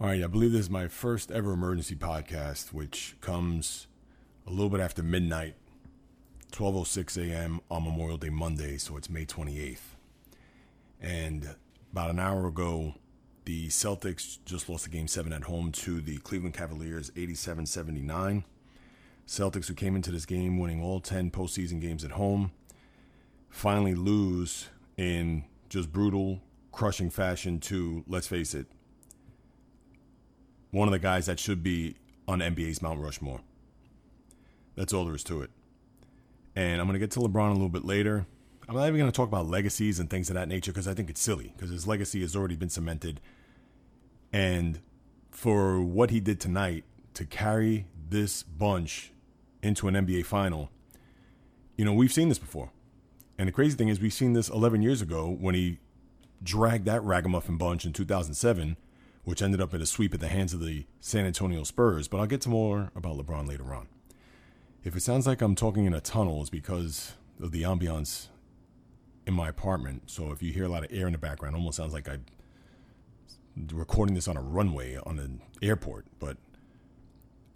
All right, I believe this is my first ever emergency podcast, which comes a little bit after midnight, 12:06 a.m. on Memorial Day Monday, so it's May 28th. And about an hour ago, the Celtics just lost a game 7 at home to the Cleveland Cavaliers 87-79. Celtics who came into this game winning all 10 postseason games at home finally lose in just brutal, crushing fashion to, let's face it, one of the guys that should be on NBA's Mount Rushmore. That's all there is to it. And I'm going to get to LeBron a little bit later. I'm not even going to talk about legacies and things of that nature because I think it's silly because his legacy has already been cemented. And for what he did tonight to carry this bunch into an NBA final, you know, we've seen this before. And the crazy thing is, we've seen this 11 years ago when he dragged that ragamuffin bunch in 2007 which ended up in a sweep at the hands of the San Antonio Spurs. But I'll get to more about LeBron later on. If it sounds like I'm talking in a tunnel, it's because of the ambiance in my apartment. So if you hear a lot of air in the background, almost sounds like I'm recording this on a runway on an airport. But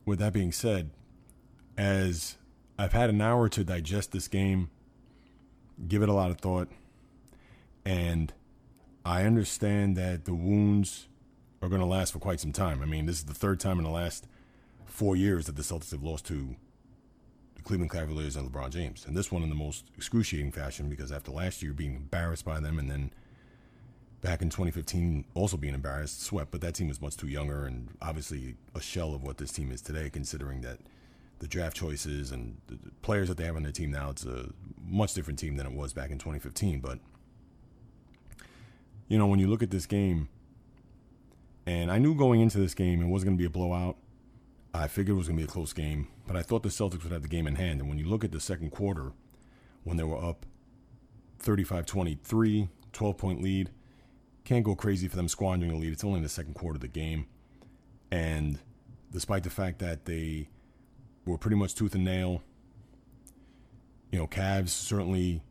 with that being said, as I've had an hour to digest this game, give it a lot of thought, and I understand that the wounds are going to last for quite some time. I mean, this is the third time in the last four years that the Celtics have lost to the Cleveland Cavaliers and LeBron James. And this one in the most excruciating fashion because after last year being embarrassed by them and then back in 2015 also being embarrassed, swept, but that team was much too younger and obviously a shell of what this team is today, considering that the draft choices and the players that they have on their team now, it's a much different team than it was back in 2015. But, you know, when you look at this game, and I knew going into this game it wasn't going to be a blowout. I figured it was going to be a close game, but I thought the Celtics would have the game in hand. And when you look at the second quarter, when they were up 35 23, 12 point lead, can't go crazy for them squandering the lead. It's only in the second quarter of the game. And despite the fact that they were pretty much tooth and nail, you know, Cavs certainly,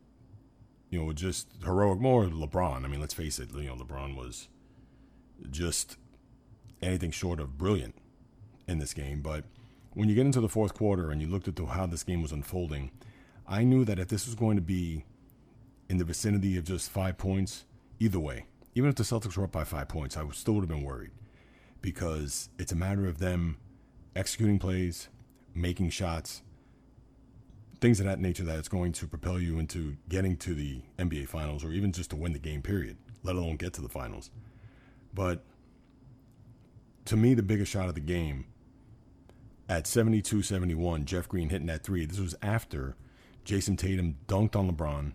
you know, just heroic more LeBron. I mean, let's face it, you know, LeBron was just anything short of brilliant in this game. But when you get into the fourth quarter and you looked at the, how this game was unfolding, I knew that if this was going to be in the vicinity of just five points, either way, even if the Celtics were up by five points, I still would have been worried because it's a matter of them executing plays, making shots, things of that nature that it's going to propel you into getting to the NBA Finals or even just to win the game, period, let alone get to the finals. But to me, the biggest shot of the game at 72 71, Jeff Green hitting that three. This was after Jayson Tatum dunked on LeBron.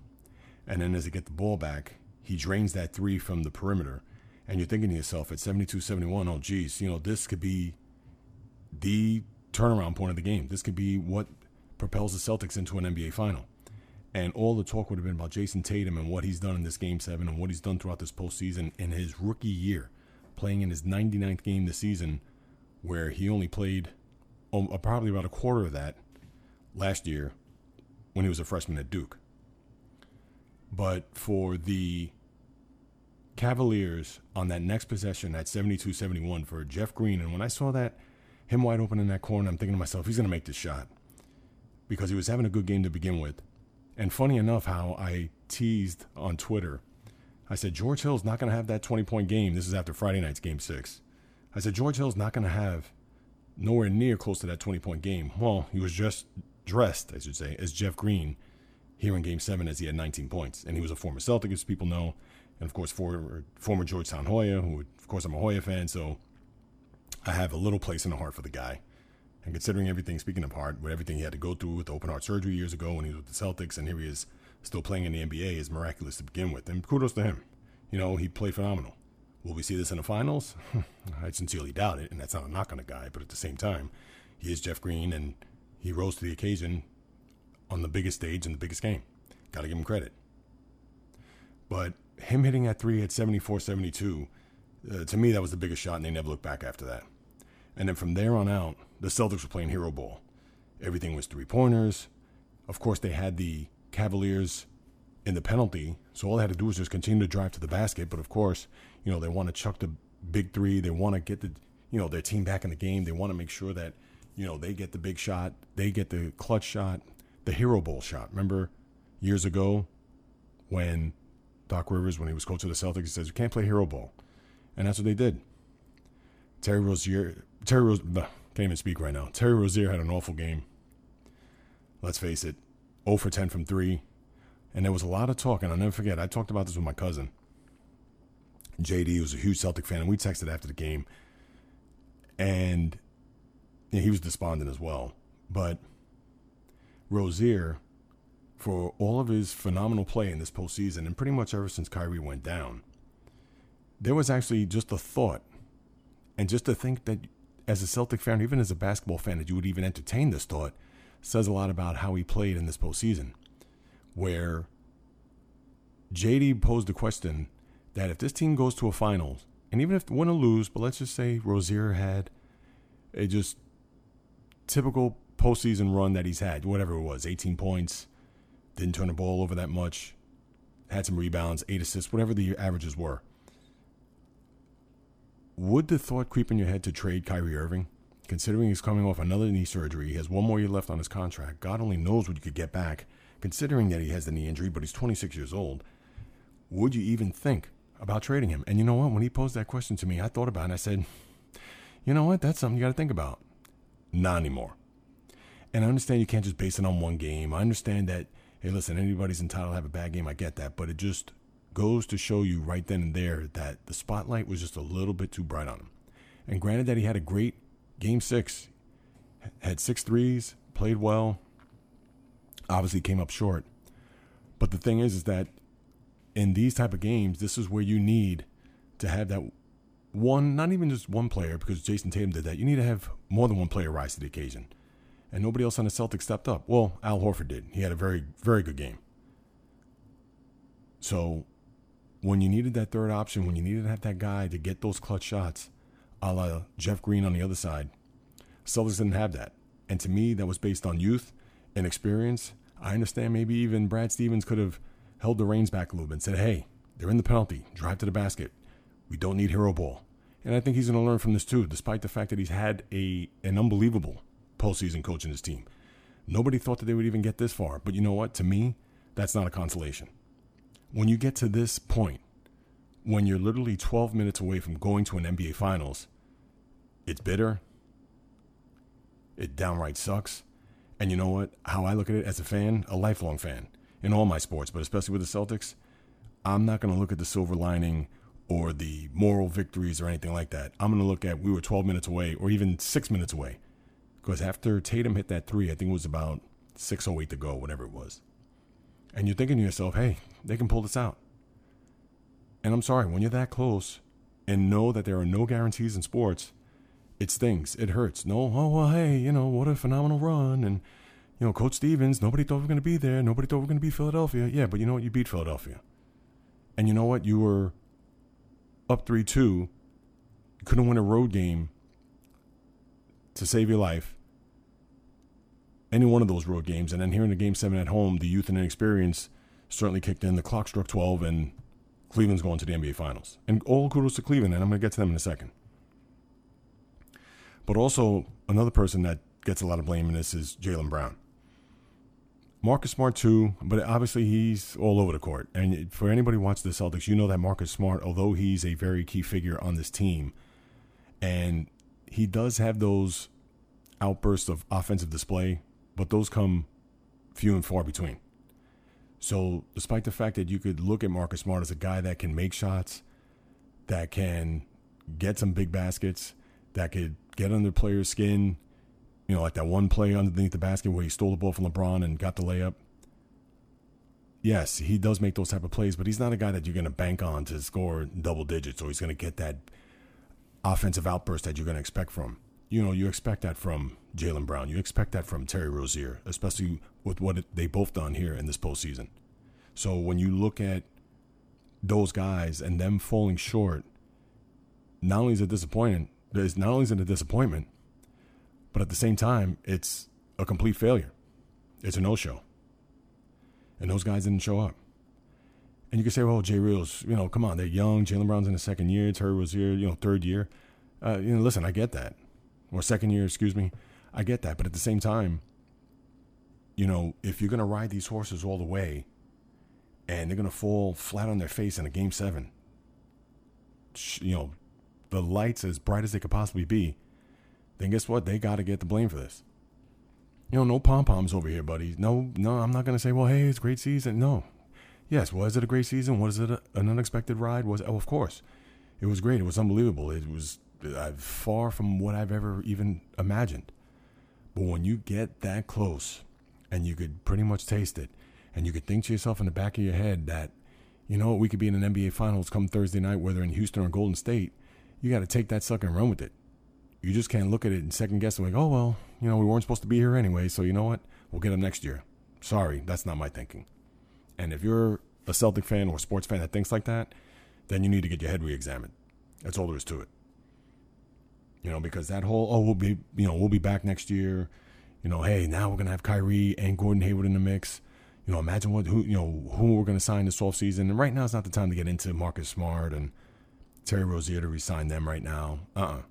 And then as they get the ball back, he drains that three from the perimeter. And you're thinking to yourself at 72 71, oh, geez, you know, this could be the turnaround point of the game. This could be what propels the Celtics into an NBA final. And all the talk would have been about Jayson Tatum and what he's done in this game seven and what he's done throughout this postseason in his rookie year playing in his 99th game this season, where he only played um, probably about a quarter of that last year when he was a freshman at Duke. But for the Cavaliers on that next possession at 72 71 for Jeff Green, and when I saw that, him wide open in that corner, I'm thinking to myself, he's going to make this shot because he was having a good game to begin with. And funny enough, how I teased on Twitter I said, George Hill's not going to have that 20 point game. This is after Friday night's game six. I said, George Hill's not going to have nowhere near close to that 20 point game. Well, he was just dressed, I should say, as Jeff Green here in game seven as he had 19 points. And he was a former Celtic, as people know. And of course, former, former Georgetown Hoya, who, of course, I'm a Hoya fan. So I have a little place in the heart for the guy. And considering everything, speaking of heart, with everything he had to go through with open heart surgery years ago when he was with the Celtics, and here he is still playing in the NBA is miraculous to begin with. And kudos to him. You know, he played phenomenal. Will we see this in the finals? I sincerely doubt it, and that's not a knock on the guy, but at the same time, he is Jeff Green, and he rose to the occasion on the biggest stage in the biggest game. Got to give him credit. But him hitting that three at 74 72, uh, to me, that was the biggest shot, and they never looked back after that. And then from there on out, the Celtics were playing hero ball. Everything was three pointers. Of course, they had the Cavaliers in the penalty. So all they had to do was just continue to drive to the basket. But of course, you know, they want to chuck the big three. They want to get the you know, their team back in the game. They want to make sure that, you know, they get the big shot, they get the clutch shot, the hero ball shot. Remember years ago when Doc Rivers, when he was coach of the Celtics, he says, You can't play hero ball. And that's what they did. Terry Rozier, Terry Rose, can't even speak right now. Terry Rozier had an awful game. Let's face it, 0 for 10 from three. And there was a lot of talk, and I'll never forget, I talked about this with my cousin. JD was a huge Celtic fan, and we texted after the game. And yeah, he was despondent as well. But Rozier, for all of his phenomenal play in this postseason, and pretty much ever since Kyrie went down, there was actually just a thought, and just to think that as a Celtic fan, even as a basketball fan, that you would even entertain this thought, says a lot about how he played in this postseason. Where JD posed the question that if this team goes to a finals, and even if win or lose, but let's just say Rozier had a just typical postseason run that he's had, whatever it was, 18 points, didn't turn the ball over that much, had some rebounds, eight assists, whatever the averages were. Would the thought creep in your head to trade Kyrie Irving? Considering he's coming off another knee surgery, he has one more year left on his contract. God only knows what you could get back, considering that he has the knee injury, but he's 26 years old. Would you even think about trading him? And you know what? When he posed that question to me, I thought about it I said, you know what? That's something you got to think about. Not anymore. And I understand you can't just base it on one game. I understand that, hey, listen, anybody's entitled to have a bad game. I get that. But it just goes to show you right then and there that the spotlight was just a little bit too bright on him. And granted that he had a great game six, had six threes, played well, obviously came up short. But the thing is, is that in these type of games, this is where you need to have that one, not even just one player, because Jayson Tatum did that. You need to have more than one player rise to the occasion. And nobody else on the Celtics stepped up. Well, Al Horford did. He had a very, very good game. So when you needed that third option, when you needed to have that guy to get those clutch shots, a la Jeff Green on the other side, Celtics didn't have that. And to me, that was based on youth and experience. I understand maybe even Brad Stevens could have held the reins back a little bit and said, hey, they're in the penalty, drive to the basket. We don't need hero ball. And I think he's going to learn from this too, despite the fact that he's had a an unbelievable postseason coach in his team. Nobody thought that they would even get this far. But you know what? To me, that's not a consolation. When you get to this point, when you're literally 12 minutes away from going to an NBA Finals, it's bitter. It downright sucks. And you know what? How I look at it as a fan, a lifelong fan in all my sports, but especially with the Celtics, I'm not going to look at the silver lining or the moral victories or anything like that. I'm going to look at we were 12 minutes away or even six minutes away. Because after Tatum hit that three, I think it was about 6.08 to go, whatever it was. And you're thinking to yourself, hey, they can pull this out. And I'm sorry, when you're that close and know that there are no guarantees in sports, it stings. It hurts. No, oh, well, hey, you know, what a phenomenal run. And, you know, Coach Stevens, nobody thought we were going to be there. Nobody thought we were going to beat Philadelphia. Yeah, but you know what? You beat Philadelphia. And you know what? You were up 3 2. You couldn't win a road game to save your life. Any one of those road games. And then here in the game seven at home, the youth and inexperience certainly kicked in. The clock struck 12, and Cleveland's going to the NBA Finals. And all kudos to Cleveland, and I'm going to get to them in a second. But also, another person that gets a lot of blame in this is Jaylen Brown. Marcus Smart too, but obviously he's all over the court. And for anybody who watches the Celtics, you know that Marcus Smart, although he's a very key figure on this team, and he does have those outbursts of offensive display, but those come few and far between. So, despite the fact that you could look at Marcus Smart as a guy that can make shots, that can get some big baskets, that could get under players' skin, you know, like that one play underneath the basket where he stole the ball from LeBron and got the layup. Yes, he does make those type of plays, but he's not a guy that you're going to bank on to score double digits or he's going to get that offensive outburst that you're going to expect from. You know, you expect that from Jaylen Brown. You expect that from Terry Rozier, especially with what they both done here in this postseason. So when you look at those guys and them falling short, not only is it disappointing, it's not only is it a disappointment, but at the same time, it's a complete failure. It's a no-show. And those guys didn't show up. And you can say, well, JayReelz, you know, come on, they're young. Jaylen Brown's in the second year. Terry Rozier, you know, third year. Uh, you know, listen, I get that. Or second year, excuse me. I get that. But at the same time, you know, if you're going to ride these horses all the way and they're going to fall flat on their face in a game seven, you know, the lights as bright as they could possibly be, then guess what? They got to get the blame for this. You know, no pom poms over here, buddy. No, no, I'm not going to say, well, hey, it's a great season. No. Yes, was it a great season? Was it a, an unexpected ride? Was Oh, of course. It was great. It was unbelievable. It was uh, far from what I've ever even imagined. But when you get that close and you could pretty much taste it, and you could think to yourself in the back of your head that, you know, what, we could be in an NBA Finals come Thursday night, whether in Houston or Golden State, you got to take that sucker and run with it. You just can't look at it and second guess and like, oh, well, you know, we weren't supposed to be here anyway, so you know what? We'll get them next year. Sorry, that's not my thinking. And if you're a Celtic fan or a sports fan that thinks like that, then you need to get your head re-examined. That's all there is to it. You know, because that whole oh we'll be you know we'll be back next year. You know, hey now we're gonna have Kyrie and Gordon Hayward in the mix. You know, imagine what who you know who we're gonna sign this off season. And right now is not the time to get into Marcus Smart and Terry Rozier to resign them right now. Uh. Uh-uh.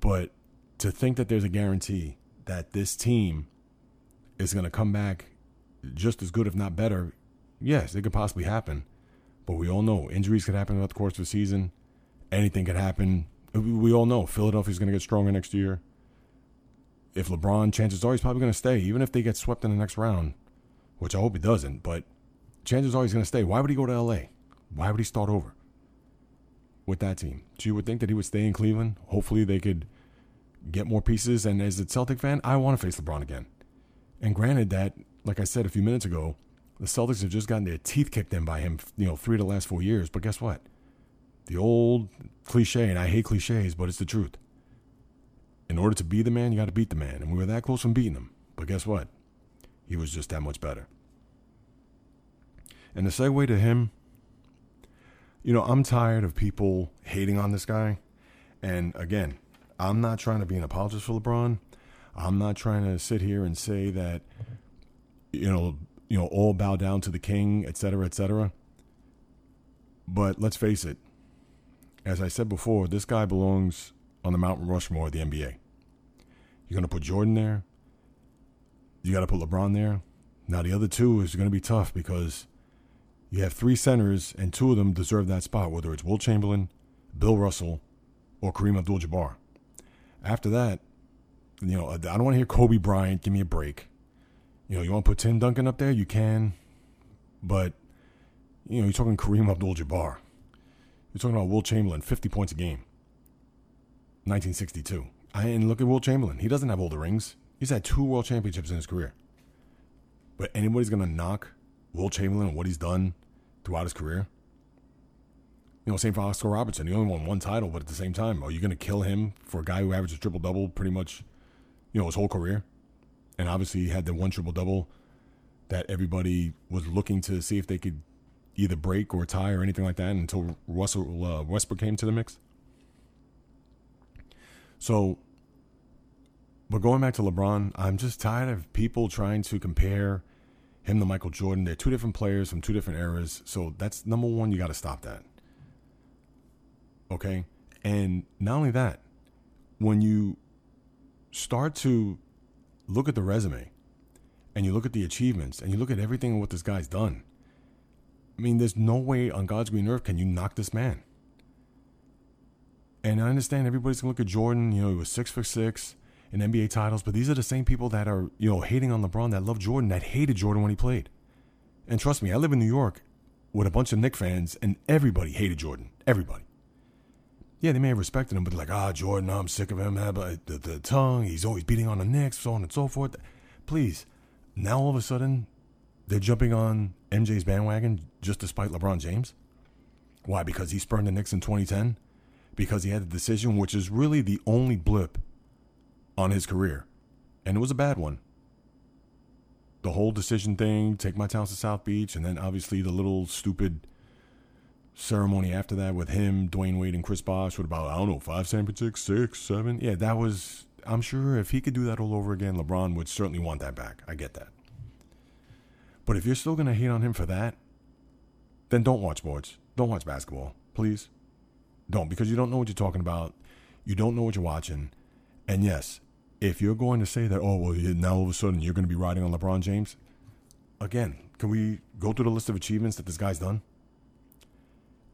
But to think that there's a guarantee that this team is to come back just as good, if not better, yes, it could possibly happen. But we all know injuries could happen throughout the course of the season. Anything could happen. We all know Philadelphia's going to get stronger next year. If LeBron, chances are he's probably going to stay, even if they get swept in the next round, which I hope he doesn't. But chances are he's going to stay. Why would he go to LA? Why would he start over with that team? So you would think that he would stay in Cleveland. Hopefully they could get more pieces. And as a Celtic fan, I want to face LeBron again. And granted that, like I said a few minutes ago, the Celtics have just gotten their teeth kicked in by him, you know, three of the last four years. But guess what? The old cliche, and I hate cliches, but it's the truth. In order to be the man, you got to beat the man. And we were that close from beating him. But guess what? He was just that much better. And the segue to him, you know, I'm tired of people hating on this guy. And again, I'm not trying to be an apologist for LeBron. I'm not trying to sit here and say that, you know, you know, all bow down to the king, et cetera, et cetera. But let's face it, as I said before, this guy belongs on the Mount Rushmore of the NBA. You're going to put Jordan there. You got to put LeBron there. Now, the other two is going to be tough because you have three centers, and two of them deserve that spot, whether it's Wilt Chamberlain, Bill Russell, or Kareem Abdul Jabbar. After that, you know, I don't want to hear Kobe Bryant. Give me a break. You know, you want to put Tim Duncan up there? You can. But, you know, you're talking Kareem Abdul Jabbar. You're talking about Wilt Chamberlain, 50 points a game. 1962. I, and look at Wilt Chamberlain. He doesn't have all the rings. He's had two world championships in his career. But anybody's going to knock Wilt Chamberlain and what he's done throughout his career? You know, same for Oscar Robertson. He only won one title, but at the same time, are you going to kill him for a guy who averages a triple double pretty much, you know, his whole career? and obviously he had the one triple double that everybody was looking to see if they could either break or tie or anything like that until Russell uh, Westbrook came to the mix. So, but going back to LeBron, I'm just tired of people trying to compare him to Michael Jordan. They're two different players from two different eras. So that's number one. You got to stop that. Okay, and not only that, when you start to look at the resume and you look at the achievements and you look at everything what this guy's done. I mean, there's no way on God's green earth can you knock this man. And I understand everybody's gonna look at Jordan. You know, he was six for six in NBA titles, but these are the same people that are you know hating on LeBron that love Jordan that hated Jordan when he played. And trust me, I live in New York with a bunch of Knick fans, and everybody hated Jordan. Everybody yeah, they may have respected him, but they're like, ah, Jordan, I'm sick of him. The, the, the tongue, he's always beating on the Knicks, so on and so forth. Please, now all of a sudden, they're jumping on MJ's bandwagon just despite LeBron James. Why? Because he spurned the Knicks in 2010? Because he had the decision, which is really the only blip on his career. And it was a bad one. The whole decision thing, take my talents to South Beach, and then obviously the little stupid ceremony after that with him, Dwyane Wade, and Chris Bosh with about, I don't know, five six, seven. Yeah, that was, I'm sure if he could do that all over again, LeBron would certainly want that back. I get that. But if you're still going to hate on him for that, then don't watch sports. Don't watch basketball, please. Don't, because you don't know what you're talking about. You don't know what you're watching. And yes, if you're going to say that, oh, well, now all of a sudden you're going to be riding on LeBron James, again, can we go through the list of achievements that this guy's done?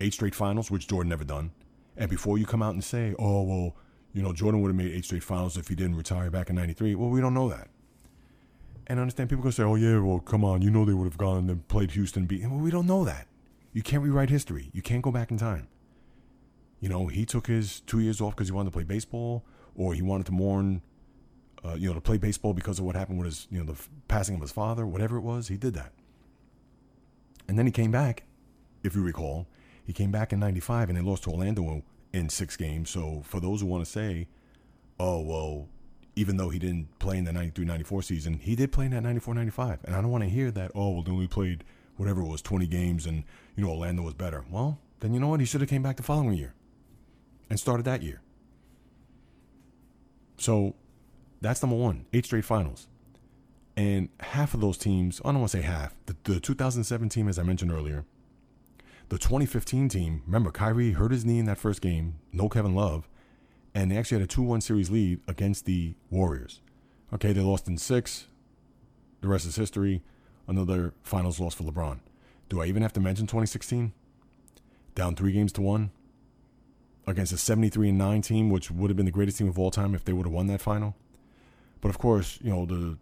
Eight straight finals, which Jordan never done. And before you come out and say, oh, well, you know, Jordan would have made eight straight finals if he didn't retire back in 93, well, we don't know that. And I understand people to say, oh, yeah, well, come on, you know they would have gone and played Houston, beat. Well, we don't know that. You can't rewrite history. You can't go back in time. You know, he took his two years off because he wanted to play baseball, or he wanted to mourn, uh, you know, to play baseball because of what happened with his, you know, the passing of his father, whatever it was. He did that. And then he came back, if you recall. He came back in 95 and they lost to Orlando in six games. So for those who want to say, oh, well, even though he didn't play in the 93 94 season, he did play in that 94 95. And I don't want to hear that, oh, well, they only played whatever it was, 20 games and, you know, Orlando was better. Well, then you know what? He should have came back the following year and started that year. So that's number one, eight straight finals. And half of those teams, I don't want to say half, the, the 2007 team, as I mentioned earlier, the 2015 team, remember, Kyrie hurt his knee in that first game, no Kevin Love, and they actually had a 2 1 series lead against the Warriors. Okay, they lost in six. The rest is history. Another finals loss for LeBron. Do I even have to mention 2016? Down three games to one against a 73 and 9 team, which would have been the greatest team of all time if they would have won that final. But of course, you know, the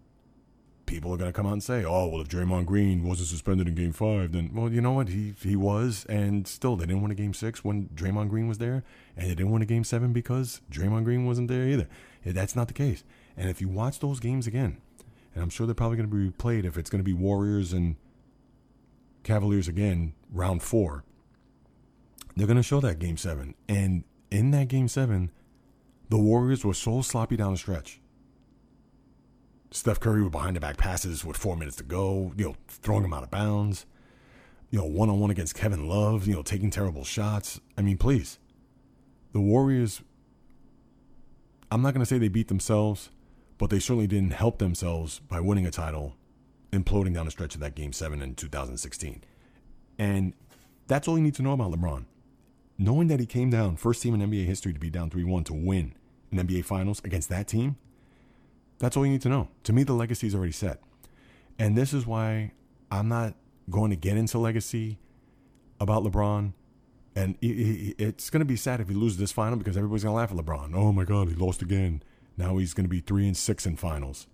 people are going to come out and say, oh, well, if Draymond Green wasn't suspended in game five, then, well, you know what? He, he was, and still, they didn't win a game six when Draymond Green was there, and they didn't win a game seven because Draymond Green wasn't there either. That's not the case. And if you watch those games again, and I'm sure they're probably going to be replayed if it's going to be Warriors and Cavaliers again, round four they're going to show that game seven. And in that game seven, the Warriors were so sloppy down the stretch. Steph Curry with behind the back passes with four minutes to go, you know, throwing him out of bounds, you know, one on one against Kevin Love, you know, taking terrible shots. I mean, please. The Warriors, I'm not going to say they beat themselves, but they certainly didn't help themselves by winning a title, imploding down the stretch of that game seven in 2016. And that's all you need to know about LeBron knowing that he came down, first team in NBA history to be down 3 1 to win an NBA Finals against that team, that's all you need to know. To me, the legacy is already set. And this is why I'm not going to get into legacy about LeBron. And it's going to be sad if he loses this final because everybody's going to laugh at LeBron. Oh my God, he lost again. Now he's going to be three and six in finals.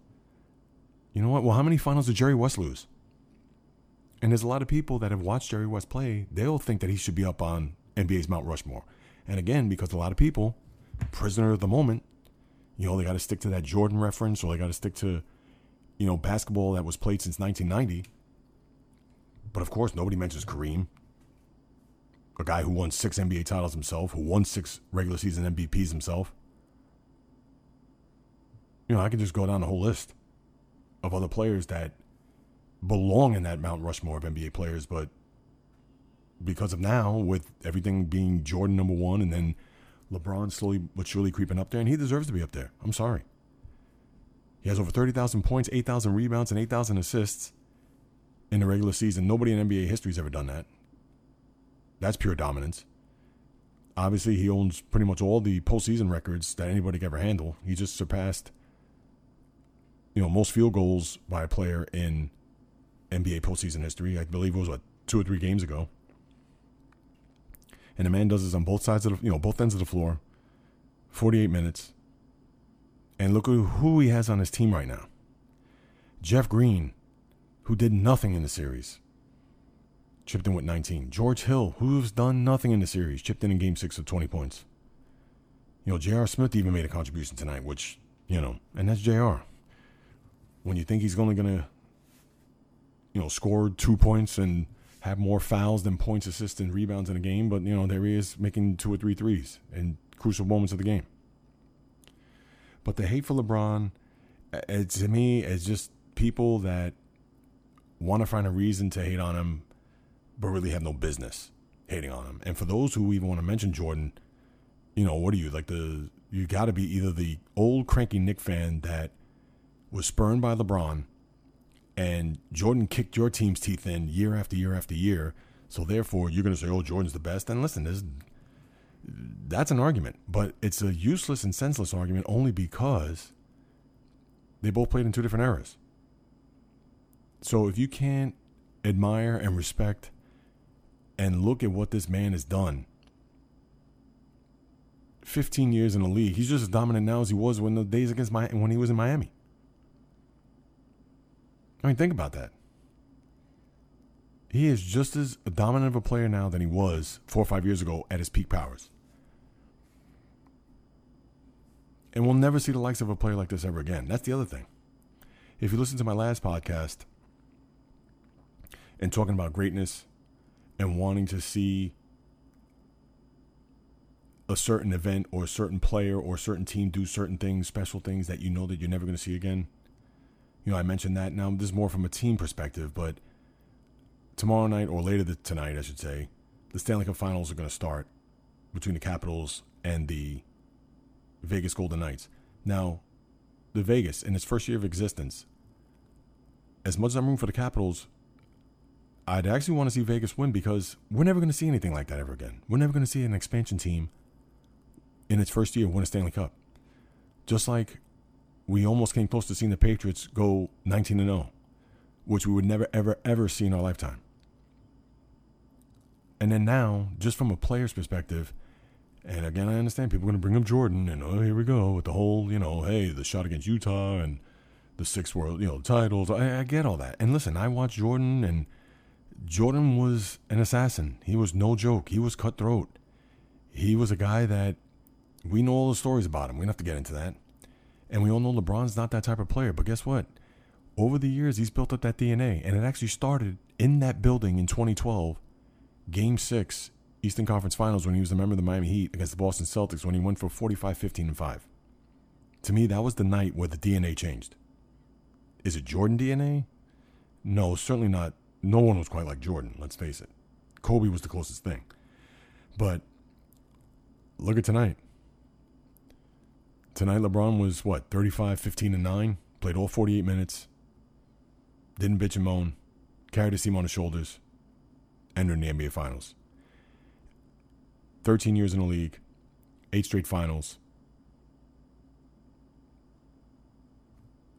You know what? Well, how many finals did Jerry West lose? And there's a lot of people that have watched Jerry West play. They'll think that he should be up on NBA's Mount Rushmore. And again, because a lot of people, prisoner of the moment, you know, they got to stick to that Jordan reference or they got to stick to, you know, basketball that was played since 1990. But of course, nobody mentions Kareem, a guy who won six NBA titles himself, who won six regular season MVPs himself. You know, I can just go down the whole list of other players that belong in that Mount Rushmore of NBA players, but because of now, with everything being Jordan number one and then LeBron slowly but surely creeping up there, and he deserves to be up there. I'm sorry. He has over 30,000 points, 8,000 rebounds, and 8,000 assists in the regular season. Nobody in NBA history has ever done that. That's pure dominance. Obviously, he owns pretty much all the postseason records that anybody could ever handle. He just surpassed, you know, most field goals by a player in NBA postseason history. I believe it was what two or three games ago and the man does this on both sides of the, you know, both ends of the floor. 48 minutes. And look at who he has on his team right now. Jeff Green, who did nothing in the series, chipped in with 19. George Hill, who's done nothing in the series, chipped in in game six with 20 points. You know, J.R. Smith even made a contribution tonight, which, you know, and that's J.R. When you think he's only going to, you know, score two points and have more fouls than points, assists, and rebounds in a game, but you know there he is making two or three threes in crucial moments of the game. But the hate for LeBron, it, to me, is just people that want to find a reason to hate on him, but really have no business hating on him. And for those who even want to mention Jordan, you know, what are you like the? You got to be either the old cranky Knick fan that was spurned by LeBron and Jordan kicked your team's teeth in year after year after year. So therefore, you're going to say, "Oh, Jordan's the best." And listen, there's That's an argument, but it's a useless and senseless argument only because they both played in two different eras. So if you can't admire and respect and look at what this man has done 15 years in the league, he's just as dominant now as he was when the days against my when he was in Miami. I mean, think about that. He is just as dominant of a player now than he was four or five years ago at his peak powers. And we'll never see the likes of a player like this ever again. That's the other thing. If you listen to my last podcast and talking about greatness and wanting to see a certain event or a certain player or a certain team do certain things, special things that you know that you're never going to see again. You know, I mentioned that. Now, this is more from a team perspective, but tomorrow night or later tonight, I should say, the Stanley Cup Finals are going to start between the Capitals and the Vegas Golden Knights. Now, the Vegas, in its first year of existence, as much as I'm rooting for the Capitals, I'd actually want to see Vegas win because we're never going to see anything like that ever again. We're never going to see an expansion team in its first year win a Stanley Cup. Just like we almost came close to seeing the Patriots go 19 0, which we would never, ever, ever see in our lifetime. And then now, just from a player's perspective, and again, I understand people are going to bring up Jordan, and oh, here we go with the whole, you know, hey, the shot against Utah and the six world, you know, titles. I, I get all that. And listen, I watched Jordan, and Jordan was an assassin. He was no joke. He was cutthroat. He was a guy that we know all the stories about him. We don't have to get into that. And we all know LeBron's not that type of player. But guess what? Over the years, he's built up that DNA. And it actually started in that building in 2012, game six, Eastern Conference Finals, when he was a member of the Miami Heat against the Boston Celtics, when he went for 45, 15, and 5. To me, that was the night where the DNA changed. Is it Jordan DNA? No, certainly not. No one was quite like Jordan, let's face it. Kobe was the closest thing. But look at tonight. Tonight, LeBron was what, 35, 15, and 9? Played all 48 minutes. Didn't bitch and moan. Carried his team on his shoulders. Entered the NBA Finals. 13 years in the league. Eight straight finals.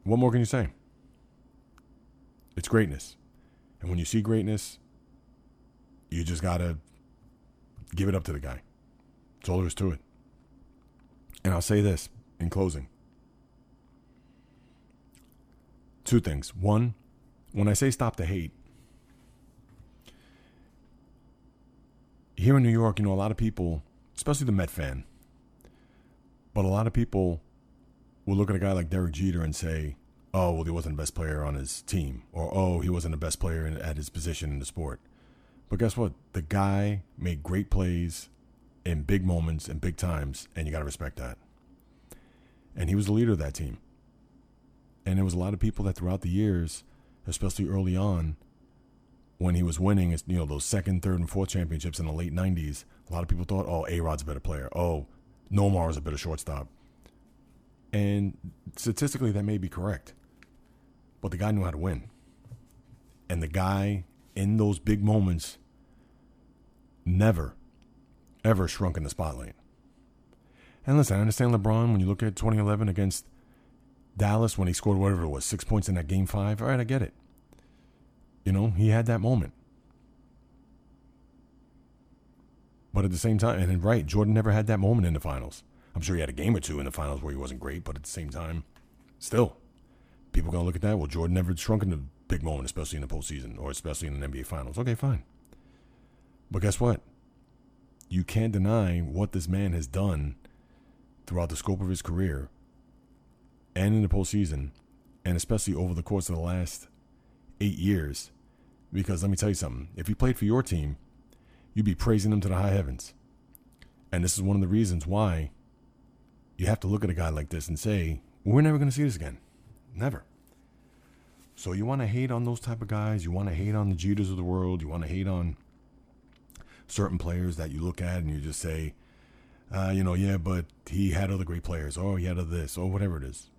What more can you say? It's greatness. And when you see greatness, you just got to give it up to the guy. That's all there is to it. And I'll say this in closing. Two things. One, when I say stop the hate, here in New York, you know, a lot of people, especially the Met fan, but a lot of people will look at a guy like Derek Jeter and say, oh, well, he wasn't the best player on his team, or oh, he wasn't the best player in, at his position in the sport. But guess what? The guy made great plays in big moments and big times, and you got to respect that and he was the leader of that team. And there was a lot of people that throughout the years, especially early on, when he was winning, you know, those second, third, and fourth championships in the late '90s, a lot of people thought, "Oh, A Rod's a better player. Oh, Nomar is a better shortstop." And statistically, that may be correct, but the guy knew how to win, and the guy in those big moments never, ever shrunk in the spotlight. And listen, I understand LeBron when you look at 2011 against Dallas when he scored whatever it was, six points in that game five. All right, I get it. You know, he had that moment. But at the same time, and right, Jordan never had that moment in the finals. I'm sure he had a game or two in the finals where he wasn't great, but at the same time, still, people gonna look at that. Well, Jordan never shrunk in the big moment, especially in the postseason or especially in the NBA finals. Okay, fine. But guess what? You can't deny what this man has done throughout the scope of his career and in the postseason, and especially over the course of the last eight years. Because let me tell you something if he played for your team, you'd be praising him to the high heavens. And this is one of the reasons why you have to look at a guy like this and say, we're never going to see this again. Never. So you want to hate on those type of guys. You want to hate on the Jeters of the world. You want to hate on certain players that you look at and you just say, uh, you know, yeah, but he had other great players, or he had other this, or whatever it is.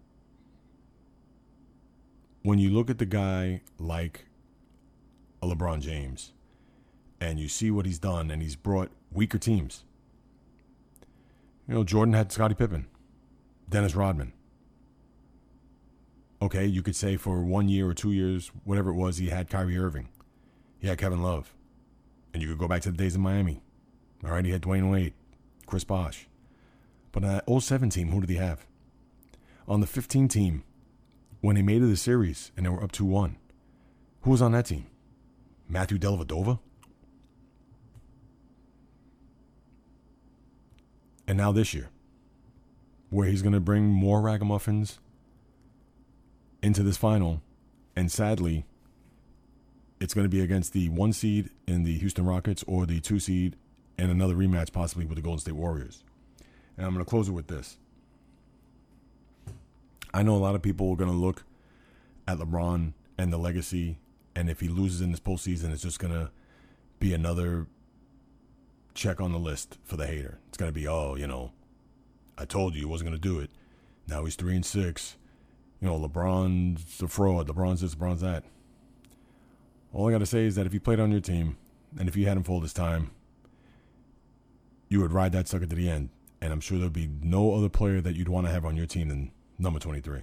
When you look at the guy like a LeBron James, and you see what he's done, and he's brought weaker teams, You know, Jordan had Scottie Pippen, Dennis Rodman. Okay, you could say for one year or two years, whatever it was, he had Kyrie Irving. He had Kevin Love. And you could go back to the days in Miami. All right, he had Dwyane Wade, Chris Bosh. But uh, on that 07 team, who did he have? On the 15 team, when they made it the series and they were up 2 1, who was on that team? Matthew Dellavedova? And now this year, where he's going to bring more ragamuffins into this final, and sadly, it's going to be against the one seed in the Houston Rockets or the two seed and another rematch possibly with the Golden State Warriors. And I'm going to close it with this. I know a lot of people are going to look at LeBron and the legacy, and if he loses in this postseason, it's just going to be another check on the list for the hater. It's going to be, oh, you know, I told you he wasn't going to do it. Now he's three and six. You know, LeBron's a fraud. LeBron's this, LeBron's that. All I got to say is that if he played on your team, and if you had him full this time, you would ride that sucker to the end. And I'm sure there'd be no other player that you'd want to have on your team than number 23.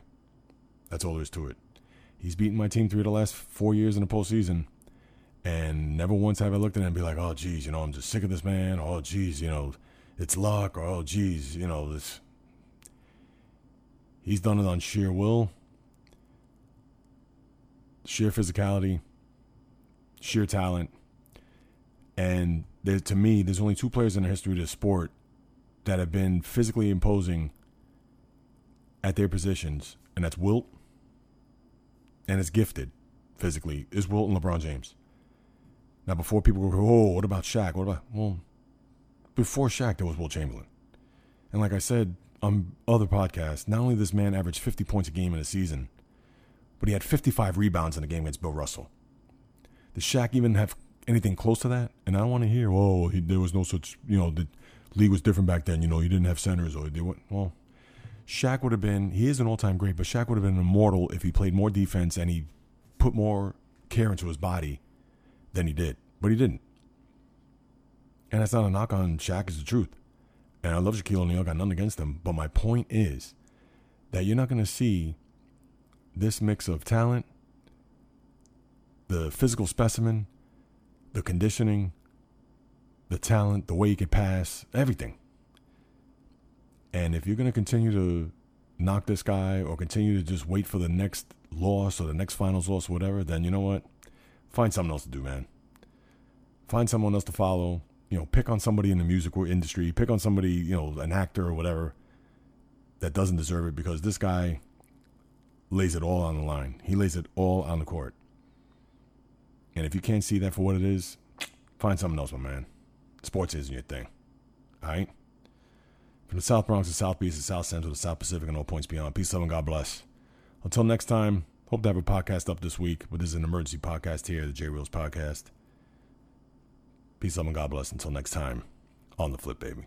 That's all there is to it. He's beaten my team three of the last four years in the postseason. And never once have I looked at him and be like, oh, geez, you know, I'm just sick of this man. Oh, geez, you know, it's luck. Or, oh, geez, you know, this. He's done it on sheer will, sheer physicality, sheer talent. And to me, there's only two players in the history of the sport that have been physically imposing at their positions, and that's Wilt and it's gifted physically is Wilt and LeBron James. Now, before people go, oh, what about Shaq? What about well, before Shaq there was Wilt Chamberlain, and like I said on other podcasts, not only this man averaged 50 points a game in a season, but he had 55 rebounds in a game against Bill Russell. Does Shaq even have anything close to that? And I don't want to hear, oh, he, there was no such, you know, the league was different back then. You know, you didn't have centers or they went, well, Shaq would have been, he is an all time great, but Shaq would have been immortal if he played more defense and he put more care into his body than he did. But he didn't. And that's not a knock on Shaq, it's the truth. And I love Shaquille O'Neal, got nothing against him. But my point is that you're not going to see this mix of talent, the physical specimen, the conditioning, the talent, the way he can pass, everything. And if you're going to continue to knock this guy or continue to just wait for the next loss or the next finals loss or whatever, then you know what? Find something else to do, man. Find someone else to follow. You know, pick on somebody in the music industry, pick on somebody, you know, an actor or whatever that doesn't deserve it because this guy lays it all on the line. He lays it all on the court. And if you can't see that for what it is, find something else, my man. Sports isn't your thing. All right? From the South Bronx to South Beach to South Central to South Pacific and all points beyond. Peace, love, and God bless. Until next time, hope to have a podcast up this week, but this is an emergency podcast here, the JayReelz Podcast. Peace, love, and God bless. Until next time, on the flip, baby.